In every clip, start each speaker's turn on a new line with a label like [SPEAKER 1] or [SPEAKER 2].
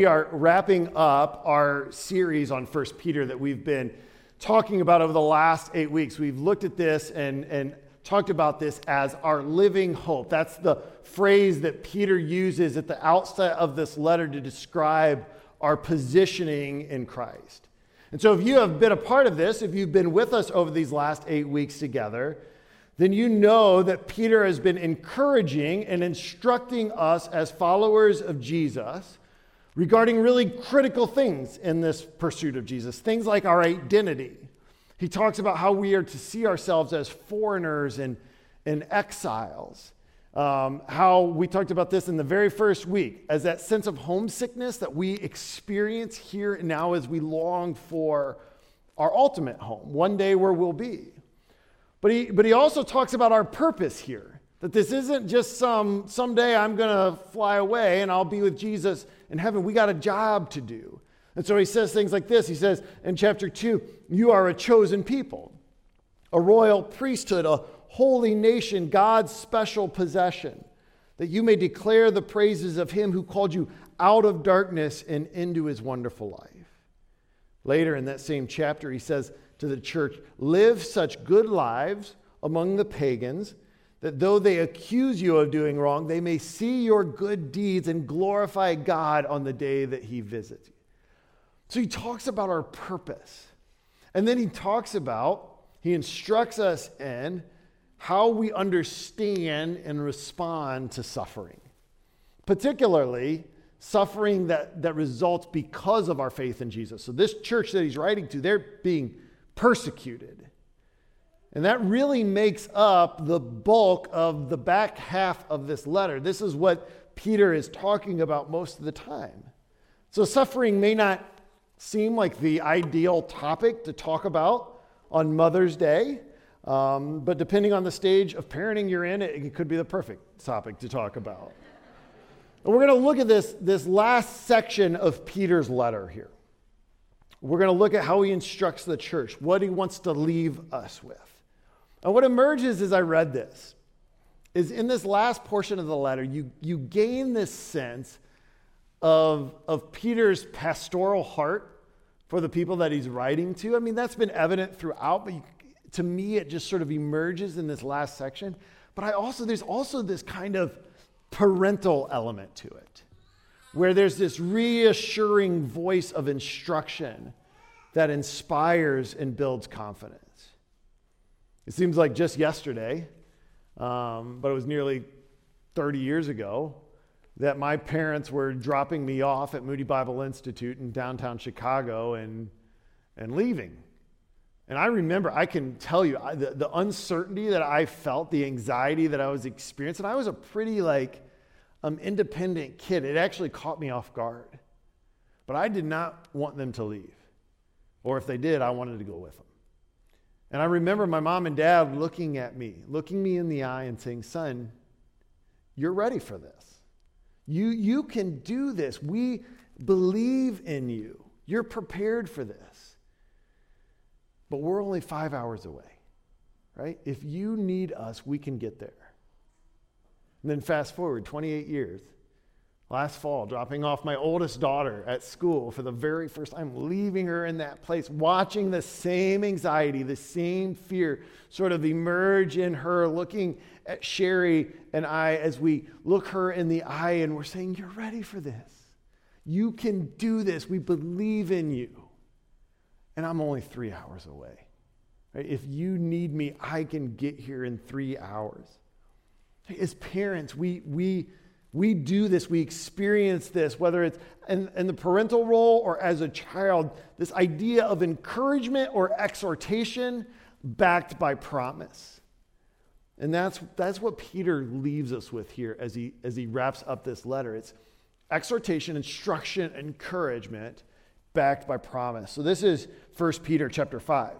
[SPEAKER 1] We are wrapping up our series on First Peter that we've been talking about over the last eight weeks. We've looked at this and, and talked about this as our living hope. That's the phrase that Peter uses at the outset of this letter to describe our positioning in Christ. And so, if you have been a part of this, if you've been with us over these last eight weeks together, then you know that Peter has been encouraging and instructing us as followers of Jesus regarding really critical things in this pursuit of Jesus, things like our identity. He talks about how we are to see ourselves as foreigners and, and exiles. Um, how we talked about this in the very first week as that sense of homesickness that we experience here and now as we long for our ultimate home, one day where we'll be. But he, but he also talks about our purpose here that this isn't just some someday I'm going to fly away and I'll be with Jesus in heaven. We got a job to do. And so he says things like this. He says in chapter 2, you are a chosen people, a royal priesthood, a holy nation, God's special possession, that you may declare the praises of him who called you out of darkness and into his wonderful life. Later in that same chapter, he says to the church, live such good lives among the pagans that though they accuse you of doing wrong, they may see your good deeds and glorify God on the day that He visits you. So he talks about our purpose. And then he talks about, he instructs us in how we understand and respond to suffering, particularly suffering that, that results because of our faith in Jesus. So, this church that he's writing to, they're being persecuted. And that really makes up the bulk of the back half of this letter. This is what Peter is talking about most of the time. So, suffering may not seem like the ideal topic to talk about on Mother's Day, um, but depending on the stage of parenting you're in, it, it could be the perfect topic to talk about. And we're going to look at this, this last section of Peter's letter here. We're going to look at how he instructs the church, what he wants to leave us with. And what emerges as I read this is in this last portion of the letter, you, you gain this sense of, of Peter's pastoral heart for the people that he's writing to. I mean, that's been evident throughout, but you, to me, it just sort of emerges in this last section. But I also, there's also this kind of parental element to it, where there's this reassuring voice of instruction that inspires and builds confidence. It seems like just yesterday, um, but it was nearly 30 years ago, that my parents were dropping me off at Moody Bible Institute in downtown Chicago and, and leaving. And I remember, I can tell you, I, the, the uncertainty that I felt, the anxiety that I was experiencing. I was a pretty like um, independent kid. It actually caught me off guard. But I did not want them to leave. Or if they did, I wanted to go with them. And I remember my mom and dad looking at me, looking me in the eye and saying, Son, you're ready for this. You, you can do this. We believe in you. You're prepared for this. But we're only five hours away, right? If you need us, we can get there. And then fast forward 28 years last fall, dropping off my oldest daughter at school for the very first time, leaving her in that place, watching the same anxiety, the same fear sort of emerge in her, looking at Sherry and I as we look her in the eye and we're saying, You're ready for this. You can do this. We believe in you. And I'm only three hours away. If you need me, I can get here in three hours. As parents, we, we, we do this, we experience this, whether it's in, in, the parental role or as a child, this idea of encouragement or exhortation backed by promise. And that's, that's what Peter leaves us with here as he, as he wraps up this letter. It's exhortation, instruction, encouragement backed by promise. So this is 1 Peter chapter 5.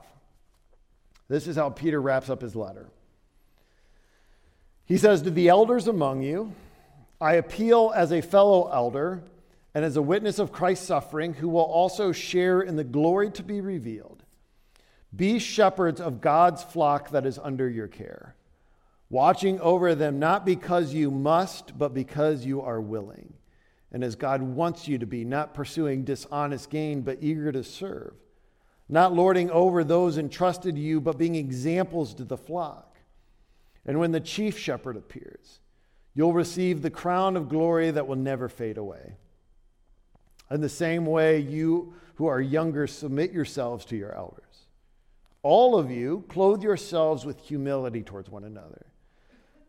[SPEAKER 1] This is how Peter wraps up his letter. He says, To the elders among you, I appeal as a fellow elder and as a witness of Christ's suffering, who will also share in the glory to be revealed. Be shepherds of God's flock that is under your care, watching over them not because you must, but because you are willing, and as God wants you to be, not pursuing dishonest gain, but eager to serve, not lording over those entrusted to you, but being examples to the flock. And when the chief shepherd appears, you'll receive the crown of glory that will never fade away. In the same way, you who are younger, submit yourselves to your elders. All of you, clothe yourselves with humility towards one another,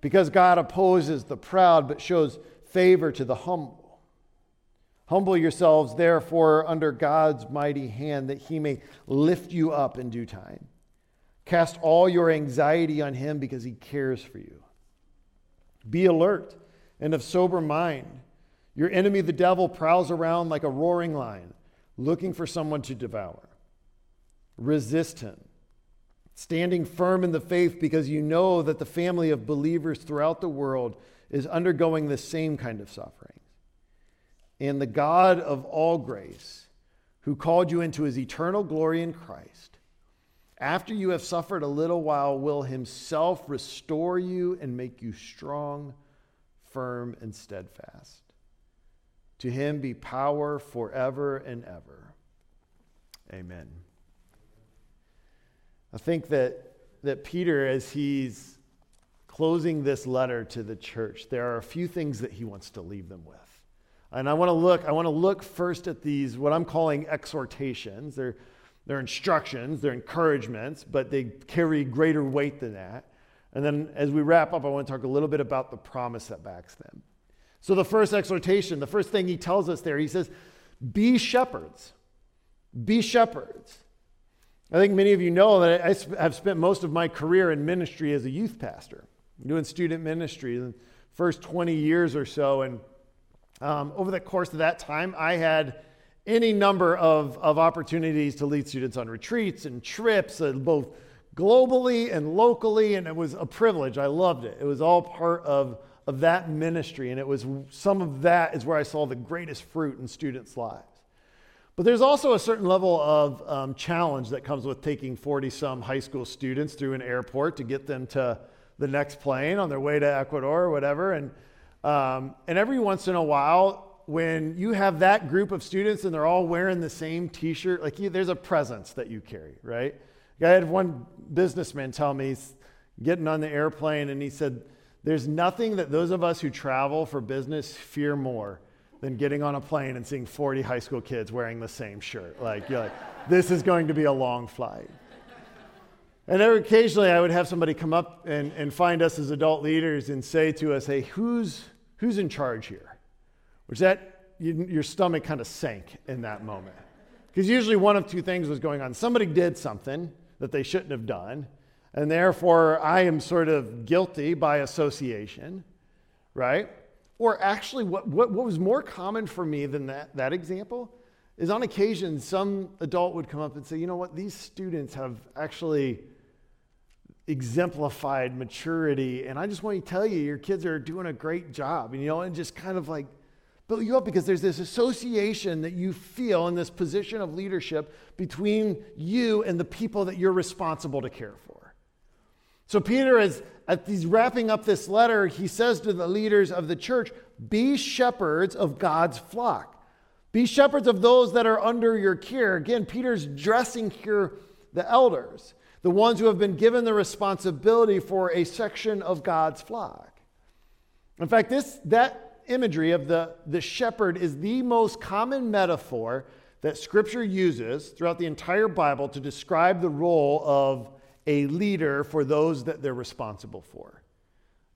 [SPEAKER 1] because God opposes the proud, but shows favor to the humble. Humble yourselves, therefore, under God's mighty hand, that he may lift you up in due time. Cast all your anxiety on him because he cares for you. Be alert and of sober mind. Your enemy, the devil, prowls around like a roaring lion, looking for someone to devour. Resist him, standing firm in the faith because you know that the family of believers throughout the world is undergoing the same kind of suffering. And the God of all grace, who called you into his eternal glory in Christ, after you have suffered a little while, will himself restore you and make you strong, firm, and steadfast. To him be power forever and ever. Amen. I think that, that Peter, as he's closing this letter to the church, there are a few things that he wants to leave them with. And I want to look, I want to look first at these, what I'm calling exhortations. They're, they're instructions, they're encouragements, but they carry greater weight than that. And then as we wrap up, I want to talk a little bit about the promise that backs them. So, the first exhortation, the first thing he tells us there, he says, Be shepherds. Be shepherds. I think many of you know that I have spent most of my career in ministry as a youth pastor doing student ministry the first 20 years or so. And um, over the course of that time, I had any number of, of opportunities to lead students on retreats and trips, uh, both globally and locally. And it was a privilege. I loved it. It was all part of, of that ministry. And it was some of that is where I saw the greatest fruit in students' lives. But there's also a certain level of um, challenge that comes with taking 40 some high school students through an airport to get them to the next plane on their way to Ecuador or whatever. And, um, and every once in a while, when you have that group of students and they're all wearing the same t shirt, like you, there's a presence that you carry, right? I had one businessman tell me, he's getting on the airplane, and he said, There's nothing that those of us who travel for business fear more than getting on a plane and seeing 40 high school kids wearing the same shirt. Like, you're like, this is going to be a long flight. And occasionally I would have somebody come up and, and find us as adult leaders and say to us, hey, who's, who's in charge here? Which that, you, your stomach kind of sank in that moment. Because usually one of two things was going on. Somebody did something that they shouldn't have done, and therefore I am sort of guilty by association, right? Or actually, what, what, what was more common for me than that, that example is on occasion some adult would come up and say, you know what, these students have actually exemplified maturity. And I just want to tell you, your kids are doing a great job. And, you know, and just kind of like build you up because there's this association that you feel in this position of leadership between you and the people that you're responsible to care for. So Peter is as he's wrapping up this letter, he says to the leaders of the church, be shepherds of God's flock. Be shepherds of those that are under your care. Again, Peter's dressing here the elders the ones who have been given the responsibility for a section of God's flock. In fact, this, that imagery of the, the shepherd is the most common metaphor that Scripture uses throughout the entire Bible to describe the role of a leader for those that they're responsible for,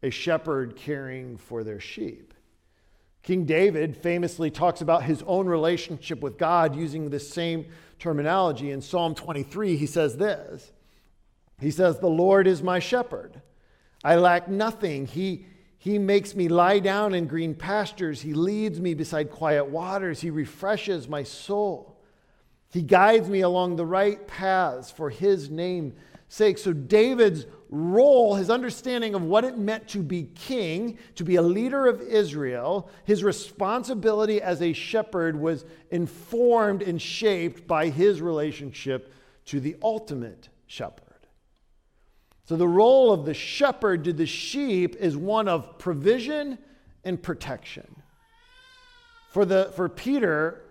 [SPEAKER 1] a shepherd caring for their sheep. King David famously talks about his own relationship with God using this same terminology. In Psalm 23, he says this he says, The Lord is my shepherd. I lack nothing. He, he makes me lie down in green pastures. He leads me beside quiet waters. He refreshes my soul. He guides me along the right paths for his name's sake. So, David's role, his understanding of what it meant to be king, to be a leader of Israel, his responsibility as a shepherd was informed and shaped by his relationship to the ultimate shepherd. So, the role of the shepherd to the sheep is one of provision and protection. For, the, for Peter,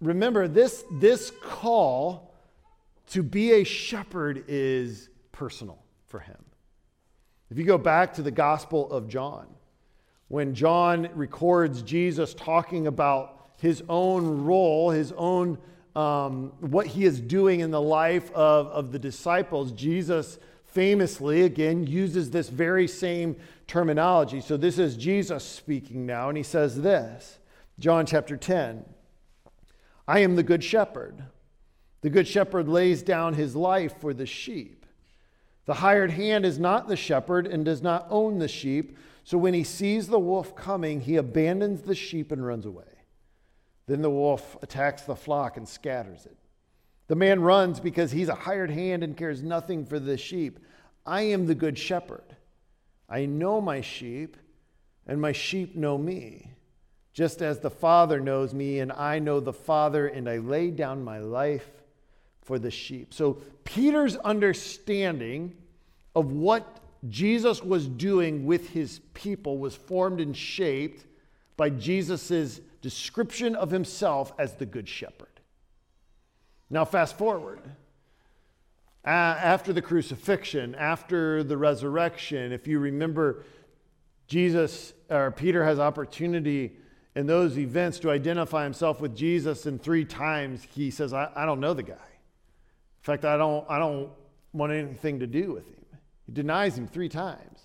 [SPEAKER 1] remember this, this call to be a shepherd is personal for him. If you go back to the Gospel of John, when John records Jesus talking about his own role, his own, um, what he is doing in the life of, of the disciples, Jesus famously, again, uses this very same terminology. So this is Jesus speaking now, and he says this John chapter 10 I am the good shepherd. The good shepherd lays down his life for the sheep. The hired hand is not the shepherd and does not own the sheep. So when he sees the wolf coming, he abandons the sheep and runs away. Then the wolf attacks the flock and scatters it. The man runs because he's a hired hand and cares nothing for the sheep. I am the good shepherd. I know my sheep, and my sheep know me, just as the Father knows me, and I know the Father, and I lay down my life for the sheep. So, Peter's understanding of what Jesus was doing with his people was formed and shaped by Jesus' description of himself as the Good Shepherd. Now, fast forward. after the crucifixion, after the resurrection, if you remember, Jesus or Peter has opportunity in those events to identify himself with Jesus, and three times he says, I, I don't know the guy. In fact, I don't, I don't want anything to do with him. He denies him three times.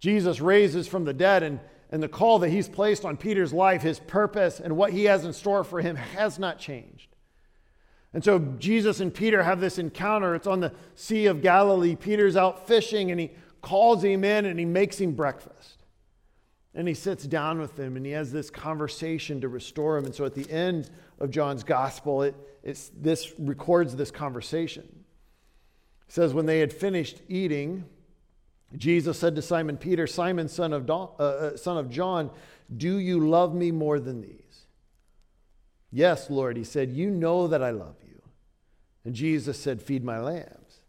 [SPEAKER 1] Jesus raises from the dead, and, and the call that he's placed on Peter's life, his purpose, and what he has in store for him has not changed. And so Jesus and Peter have this encounter. It's on the Sea of Galilee. Peter's out fishing and he calls him in and he makes him breakfast. And he sits down with him and he has this conversation to restore him. And so at the end of John's gospel, it, it's, this records this conversation. It says, When they had finished eating, Jesus said to Simon Peter, Simon, son of, Don, uh, uh, son of John, do you love me more than these? Yes, Lord, he said, You know that I love you. And Jesus said, Feed my lambs.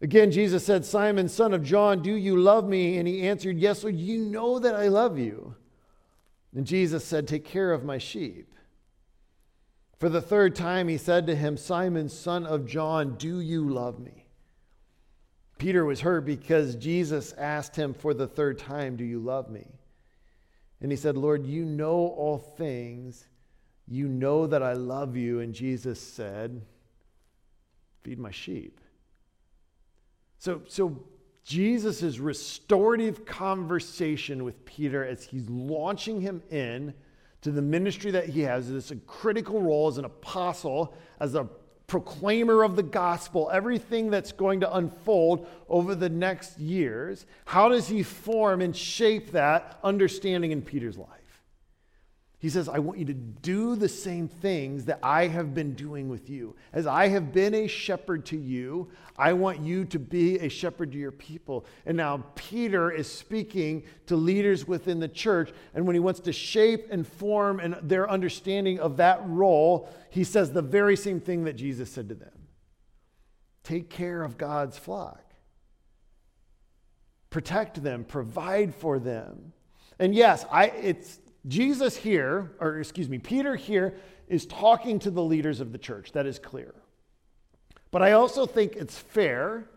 [SPEAKER 1] Again, Jesus said, Simon, son of John, do you love me? And he answered, Yes, Lord, you know that I love you. And Jesus said, Take care of my sheep. For the third time, he said to him, Simon, son of John, do you love me? Peter was hurt because Jesus asked him for the third time, Do you love me? And he said, Lord, you know all things. You know that I love you. And Jesus said, Feed my sheep. So, so Jesus' restorative conversation with Peter as he's launching him in to the ministry that he has, this critical role as an apostle, as a proclaimer of the gospel, everything that's going to unfold over the next years, how does he form and shape that understanding in Peter's life? He says, I want you to do the same things that I have been doing with you. As I have been a shepherd to you, I want you to be a shepherd to your people. And now Peter is speaking to leaders within the church. And when he wants to shape and form and their understanding of that role, he says the very same thing that Jesus said to them take care of God's flock, protect them, provide for them. And yes, I, it's Jesus here, or excuse me, Peter here is talking to the leaders of the church. That is clear. But I also think it's fair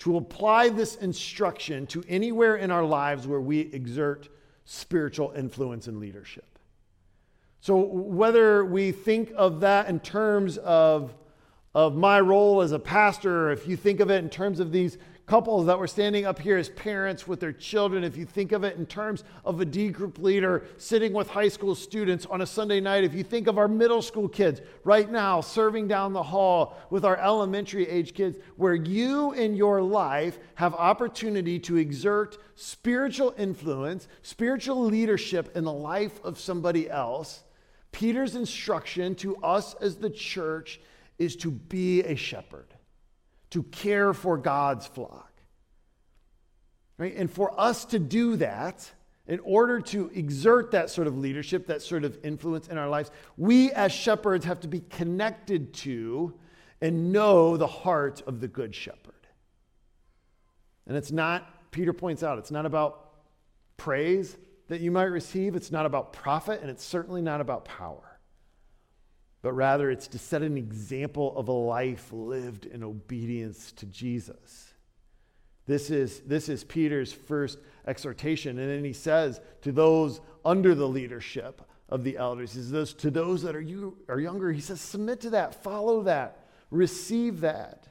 [SPEAKER 1] to apply this instruction to anywhere in our lives where we exert spiritual influence and leadership. So, whether we think of that in terms of, of my role as a pastor, or if you think of it in terms of these couples that were standing up here as parents with their children, if you think of it in terms of a D group leader sitting with high school students on a Sunday night, if you think of our middle school kids right now serving down the hall with our elementary age kids, where you in your life have opportunity to exert spiritual influence, spiritual leadership in the life of somebody else, Peter's instruction to us as the church is to be a shepherd to care for God's flock. Right? And for us to do that, in order to exert that sort of leadership, that sort of influence in our lives, we as shepherds have to be connected to and know the heart of the good shepherd. And it's not, Peter points out, it's not about praise, that you might receive, it's not about profit and it's certainly not about power. But rather, it's to set an example of a life lived in obedience to Jesus. This is, this is Peter's first exhortation. And then he says to those under the leadership of the elders, he says, to those that are, you, are younger, he says, submit to that, follow that, receive that.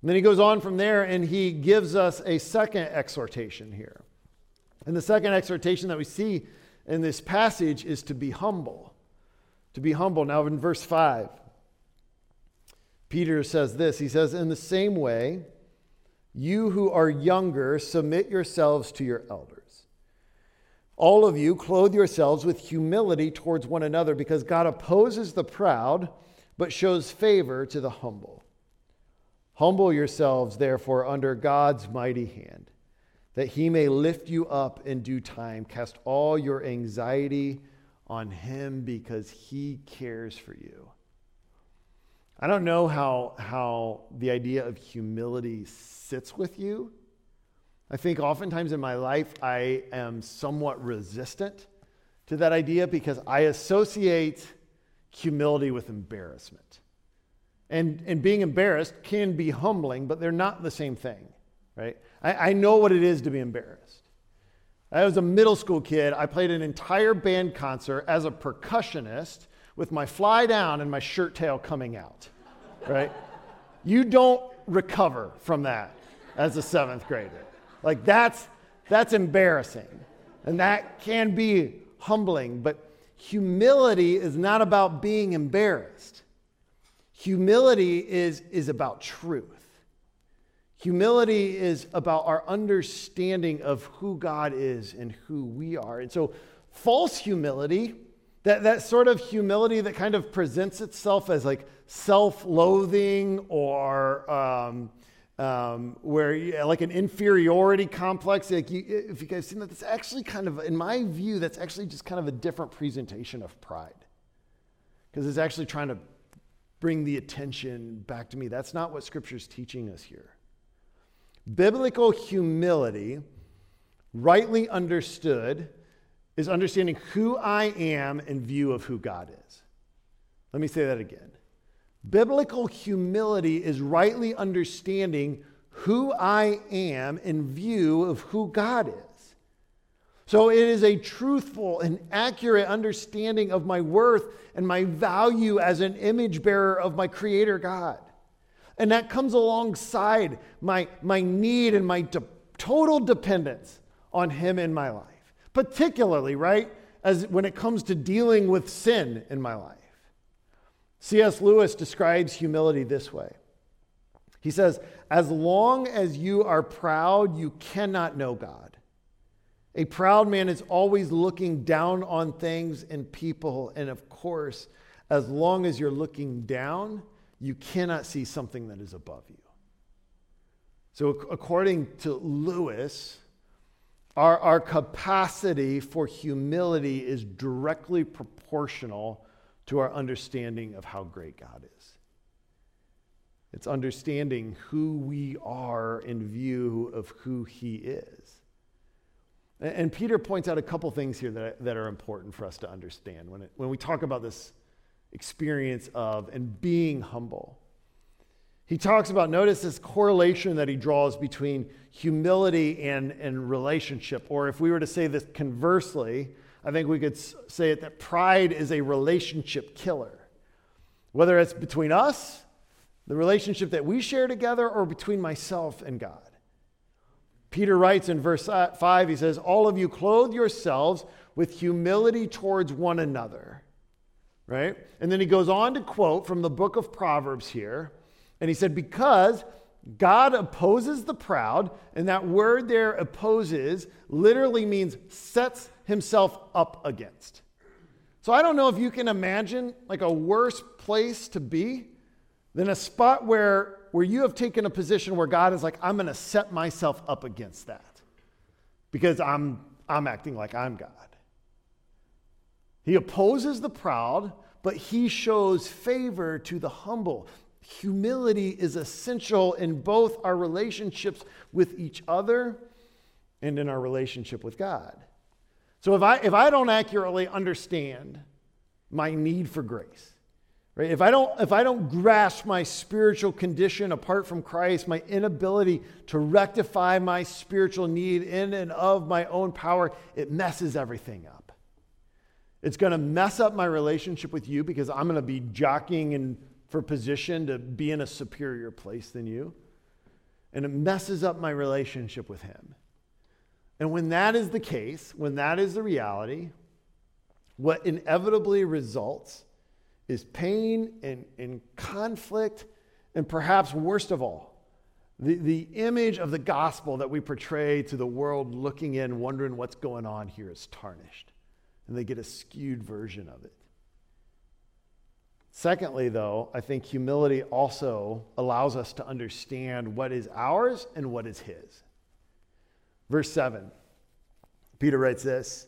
[SPEAKER 1] And then he goes on from there and he gives us a second exhortation here. And the second exhortation that we see in this passage is to be humble. To be humble. Now, in verse 5, Peter says this He says, In the same way, you who are younger, submit yourselves to your elders. All of you, clothe yourselves with humility towards one another, because God opposes the proud, but shows favor to the humble. Humble yourselves, therefore, under God's mighty hand, that he may lift you up in due time. Cast all your anxiety on him because he cares for you. I don't know how, how the idea of humility sits with you. I think oftentimes in my life I am somewhat resistant to that idea because I associate humility with embarrassment. And, and being embarrassed can be humbling, but they're not the same thing, right? I, I know what it is to be embarrassed. I was a middle school kid. I played an entire band concert as a percussionist with my fly down and my shirt tail coming out, right? you don't recover from that as a seventh grader. Like that's, that's embarrassing. And that can be humbling, but humility is not about being embarrassed. Humility is, is about truth. Humility is about our understanding of who God is and who we are. And so, false humility, that, that sort of humility that kind of presents itself as like self loathing or um, um, where like an inferiority complex. Like you, if you guys seen that, that's actually kind of, in my view, that's actually just kind of a different presentation of pride. Because it's actually trying to bring the attention back to me. That's not what Scripture is teaching us here. Biblical humility, rightly understood, is understanding who I am in view of who God is. Let me say that again. Biblical humility is rightly understanding who I am in view of who God is. So it is a truthful and accurate understanding of my worth and my value as an image bearer of my Creator God. And that comes alongside my, my need and my de- total dependence on Him in my life, particularly, right, as when it comes to dealing with sin in my life. C.S. Lewis describes humility this way. He says, As long as you are proud, you cannot know God. A proud man is always looking down on things and people. And of course, as long as you're looking down, you cannot see something that is above you. So, according to Lewis, our, our capacity for humility is directly proportional to our understanding of how great God is. It's understanding who we are in view of who He is. And Peter points out a couple things here that, that are important for us to understand when, it, when we talk about this experience of and being humble. He talks about, notice this correlation that he draws between humility and, and relationship. Or if we were to say this conversely, I think we could say it that pride is a relationship killer. Whether it's between us, the relationship that we share together, or between myself and God. Peter writes in verse uh, 5, he says, All of you clothe yourselves with humility towards one another. Right? And then he goes on to quote from the book of Proverbs here. And he said, Because God opposes the proud, and that word there opposes literally means sets himself up against. So I don't know if you can imagine like a worse place to be than a spot where where you have taken a position where God is like, I'm going to set myself up against that because I'm, I'm acting like I'm God. He opposes the proud, but he shows favor to the humble. Humility is essential in both our relationships with each other and in our relationship with God. So if I, if I don't accurately understand my need for grace, right? If I don't, if I don't grasp my spiritual condition apart from Christ, my inability to rectify my spiritual need in and of my own power, it messes everything up. It's going to mess up my relationship with you because I'm going to be jockeying in, for position to be in a superior place than you. And it messes up my relationship with Him. And when that is the case, when that is the reality, what inevitably results is pain and, and conflict, and perhaps worst of all, the, the image of the gospel that we portray to the world looking in, wondering what's going on here, is tarnished. And they get a skewed version of it. Secondly, though, I think humility also allows us to understand what is ours and what is His. Verse 7, Peter writes this.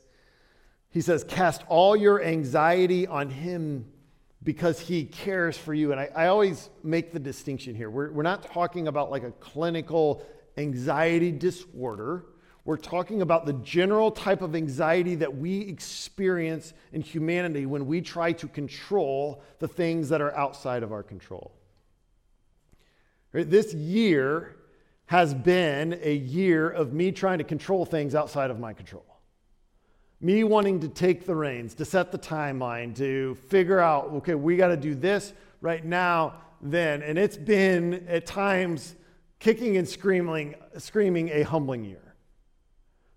[SPEAKER 1] He says, Cast all your anxiety on him because he cares for you. And I, I always make the distinction here. We're, we're not talking about like a clinical anxiety disorder. We're talking about the general type of anxiety that we experience in humanity when we try to control the things that are outside of our control. Right? This year has been a year of me trying to control things outside of my control. Me wanting to take the reins, to set the timeline, to figure out, okay, we got to do this right now, then. And it's been at times kicking and screaming, screaming a humbling year.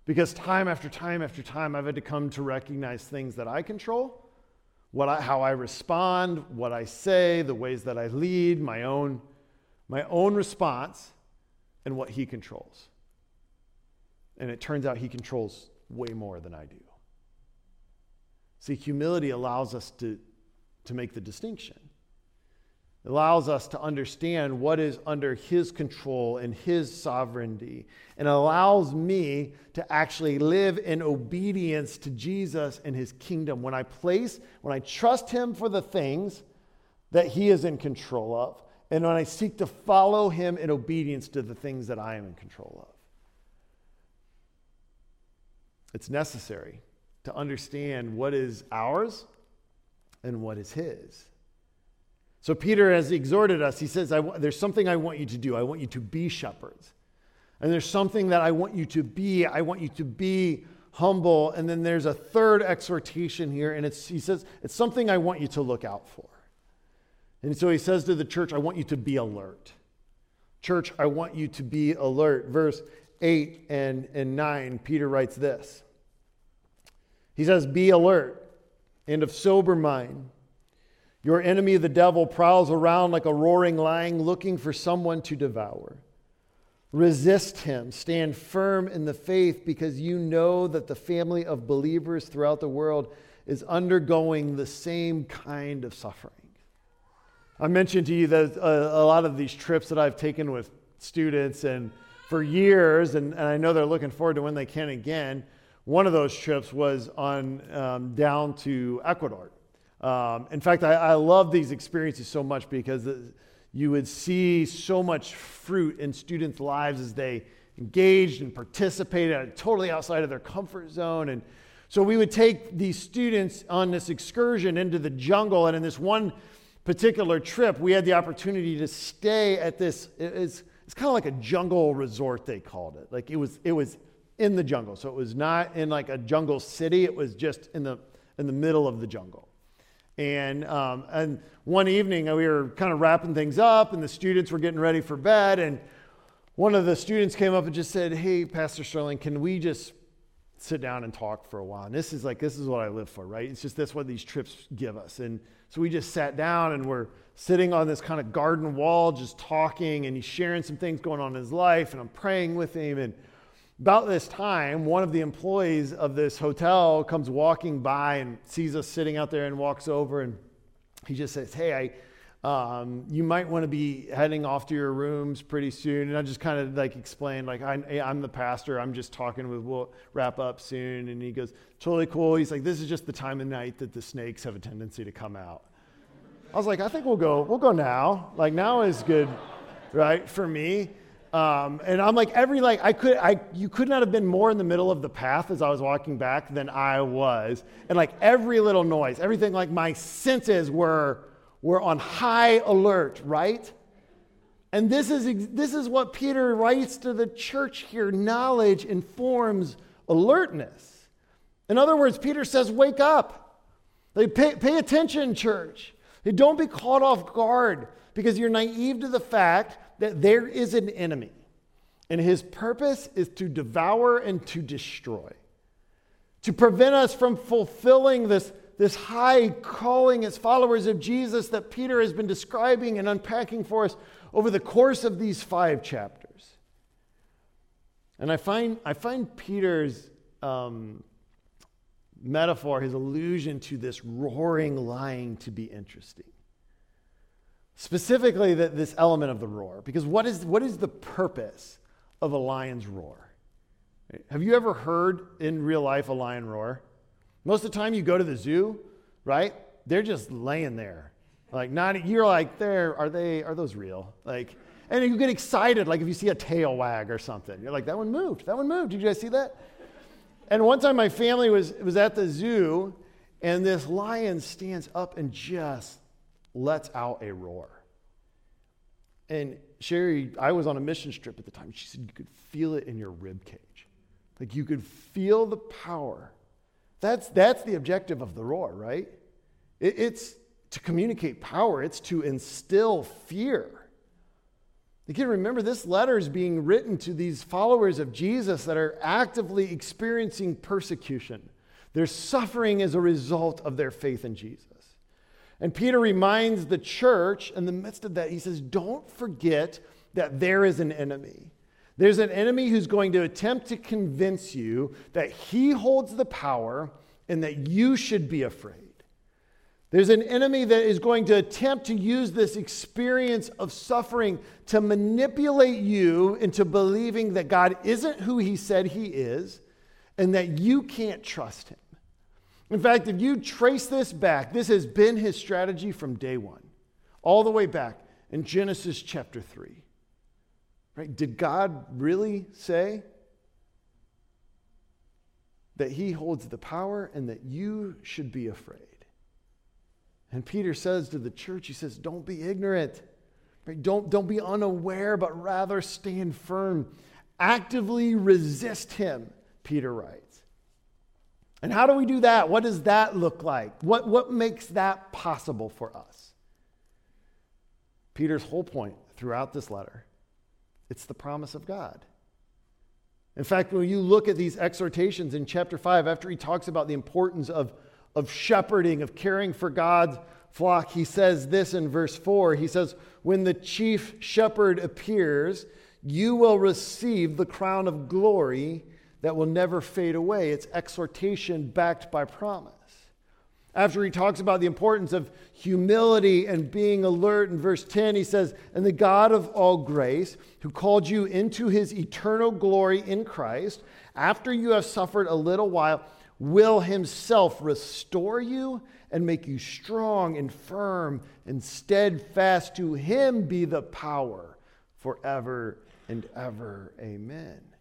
[SPEAKER 1] Because time after time after time, I've had to come to recognize things that I control, what I, how I respond, what I say, the ways that I lead, my own, my own response and what he controls. And it turns out he controls way more than I do. See, humility allows us to, to make the distinction. Allows us to understand what is under his control and his sovereignty. And allows me to actually live in obedience to Jesus and his kingdom. When I place, when I trust him for the things that he is in control of, and when I seek to follow him in obedience to the things that I am in control of. It's necessary to understand what is ours and what is his. So, Peter has exhorted us. He says, There's something I want you to do. I want you to be shepherds. And there's something that I want you to be. I want you to be humble. And then there's a third exhortation here. And it's, he says, It's something I want you to look out for. And so he says to the church, I want you to be alert. Church, I want you to be alert. Verse 8 and, and 9, Peter writes this. He says, Be alert and of sober mind. Your enemy, the devil, prowls around like a roaring lion looking for someone to devour. Resist him. Stand firm in the faith because you know that the family of believers throughout the world is undergoing the same kind of suffering. I mentioned to you that a, a, lot of these trips that I've taken with students and for years, and, and, I know they're looking forward to when they can again. One of those trips was on um, down to Ecuador. Um, in fact, I, I, love these experiences so much because you would see so much fruit in students' lives as they engaged and participated totally outside of their comfort zone. And so we would take these students on this excursion into the jungle, and in this one particular trip, we had the opportunity to stay at this. It's, it's kind of like a jungle resort, they called it. Like it was, it was in the jungle. So it was not in like a jungle city, it was just in the, in the middle of the jungle. And, um, and one evening, we were kind of wrapping things up, and the students were getting ready for bed. And one of the students came up and just said, Hey, Pastor Sterling, can we just sit down and talk for a while? And this is like, this is what I live for, right? It's just that's what these trips give us. And so we just sat down and we're sitting on this kind of garden wall, just talking, and he's sharing some things going on in his life, and I'm praying with him. And about this time, one of the employees of this hotel comes walking by and sees us sitting out there and walks over, and he just says, Hey, I um, you might want to be heading off to your rooms pretty soon. And I just kind of like explained, like, I, am the pastor. I'm just talking with, we'll wrap up soon. And he goes, totally cool. He's like, this is just the time of night that the snakes have a tendency to come out. I was like, I think we'll go, we'll go now. Like now is good, right, for me. Um, and I'm like, every, like, I could, I, you could not have been more in the middle of the path as I was walking back than I was. And like every little noise, everything, like my senses were, were on high alert, right? And this is, this is what Peter writes to the church here knowledge informs alertness. In other words, Peter says, Wake up. Like, pay, pay attention, church. They Don't be caught off guard because you're naive to the fact that there is an enemy, and his purpose is to devour and to destroy, to prevent us from fulfilling this, this high calling as followers of Jesus that Peter has been describing and unpacking for us over the course of these five chapters. And I find, I find Peter's um, metaphor, his allusion to this roaring lion, to be interesting. Specifically, the, this element of the roar. Because what is, what is the purpose of a lion's roar? Have you ever heard in real life a lion roar? Most of the time you go to the zoo, right? They're just laying there. Like not you're like, there are they are those real? Like and you get excited, like if you see a tail wag or something. You're like, that one moved. That one moved. Did you guys see that? And one time my family was, was at the zoo, and this lion stands up and just lets out a roar. And Sherry, I was on a mission trip at the time. She said you could feel it in your rib cage. Like you could feel the power. That's, that's the objective of the roar, right? It, it's to communicate power, it's to instill fear. Again, remember this letter is being written to these followers of Jesus that are actively experiencing persecution. They're suffering as a result of their faith in Jesus. And Peter reminds the church in the midst of that, he says, Don't forget that there is an enemy. There's an enemy who's going to attempt to convince you that he holds the power and that you should be afraid. There's an enemy that is going to attempt to use this experience of suffering to manipulate you into believing that God isn't who he said he is and that you can't trust him. In fact, if you trace this back, this has been his strategy from day one, all the way back in Genesis chapter 3. Right? Did God really say that he holds the power and that you should be afraid? And Peter says to the church, he says, Don't be ignorant. Right? Don't, don't be unaware, but rather stand firm. Actively resist him, Peter writes. And how do we do that? What does that look like? What, what makes that possible for us? Peter's whole point throughout this letter it's the promise of God. In fact, when you look at these exhortations in chapter 5, after he talks about the importance of of shepherding, of caring for God's flock, he says this in verse 4. He says, When the chief shepherd appears, you will receive the crown of glory that will never fade away. It's exhortation backed by promise. After he talks about the importance of humility and being alert in verse 10, he says, And the God of all grace, who called you into his eternal glory in Christ, after you have suffered a little while, will himself restore you and make you strong and firm and steadfast. To him be the power forever and ever. Amen.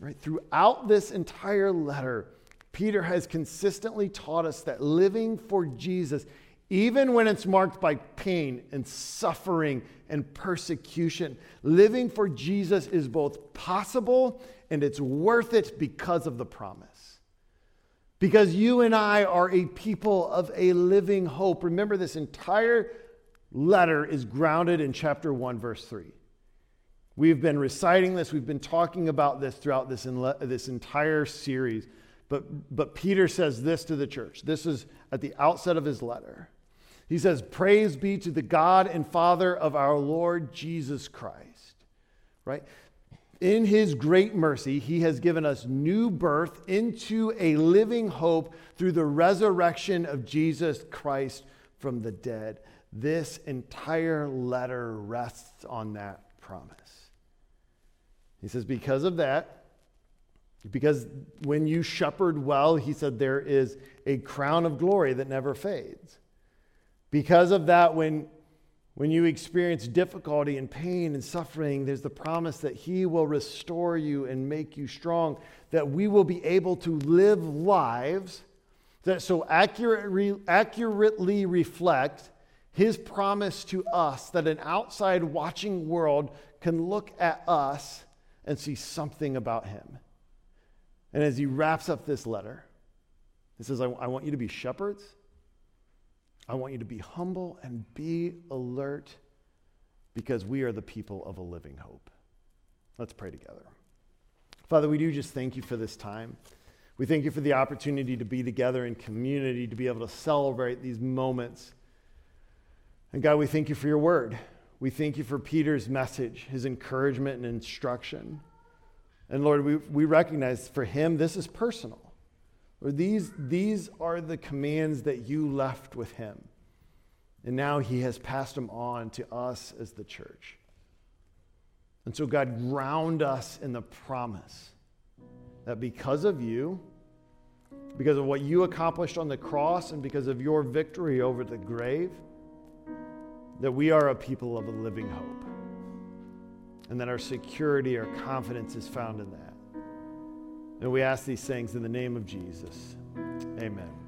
[SPEAKER 1] Right? Throughout this entire letter, Peter has consistently taught us that living for Jesus, even when it's marked by pain and suffering and persecution, living for Jesus is both possible and it's worth it because of the promise. Because you and I are a people of a living hope. Remember, this entire letter is grounded in chapter 1, verse 3. We've been reciting this, we've been talking about this throughout this, this entire series. But, but Peter says this to the church. This is at the outset of his letter. He says, Praise be to the God and Father of our Lord Jesus Christ. Right? In his great mercy, he has given us new birth into a living hope through the resurrection of Jesus Christ from the dead. This entire letter rests on that promise. He says, because of that, because when you shepherd well, he said, there is a crown of glory that never fades. Because of that, when When you experience difficulty and pain and suffering, there's the promise that He will restore you and make you strong, that we will be able to live lives that so accurately, accurately reflect His promise to us that an outside watching world can look at us and see something about Him. And as He wraps up this letter, He says, I, I want you to be shepherds. I want you to be humble and be alert because we are the people of a living hope. Let's pray together. Father, we do just thank you for this time. We thank you for the opportunity to be together in community, to be able to celebrate these moments. And God, we thank you for your word. We thank you for Peter's message, his encouragement and instruction. And Lord, we, we recognize for him this is personal. Or these, these are the commands that you left with him. And now he has passed them on to us as the church. And so, God, ground us in the promise that because of you, because of what you accomplished on the cross, and because of your victory over the grave, that we are a people of a living hope. And that our security, our confidence is found in that. And we ask these things in the name of Jesus. Amen.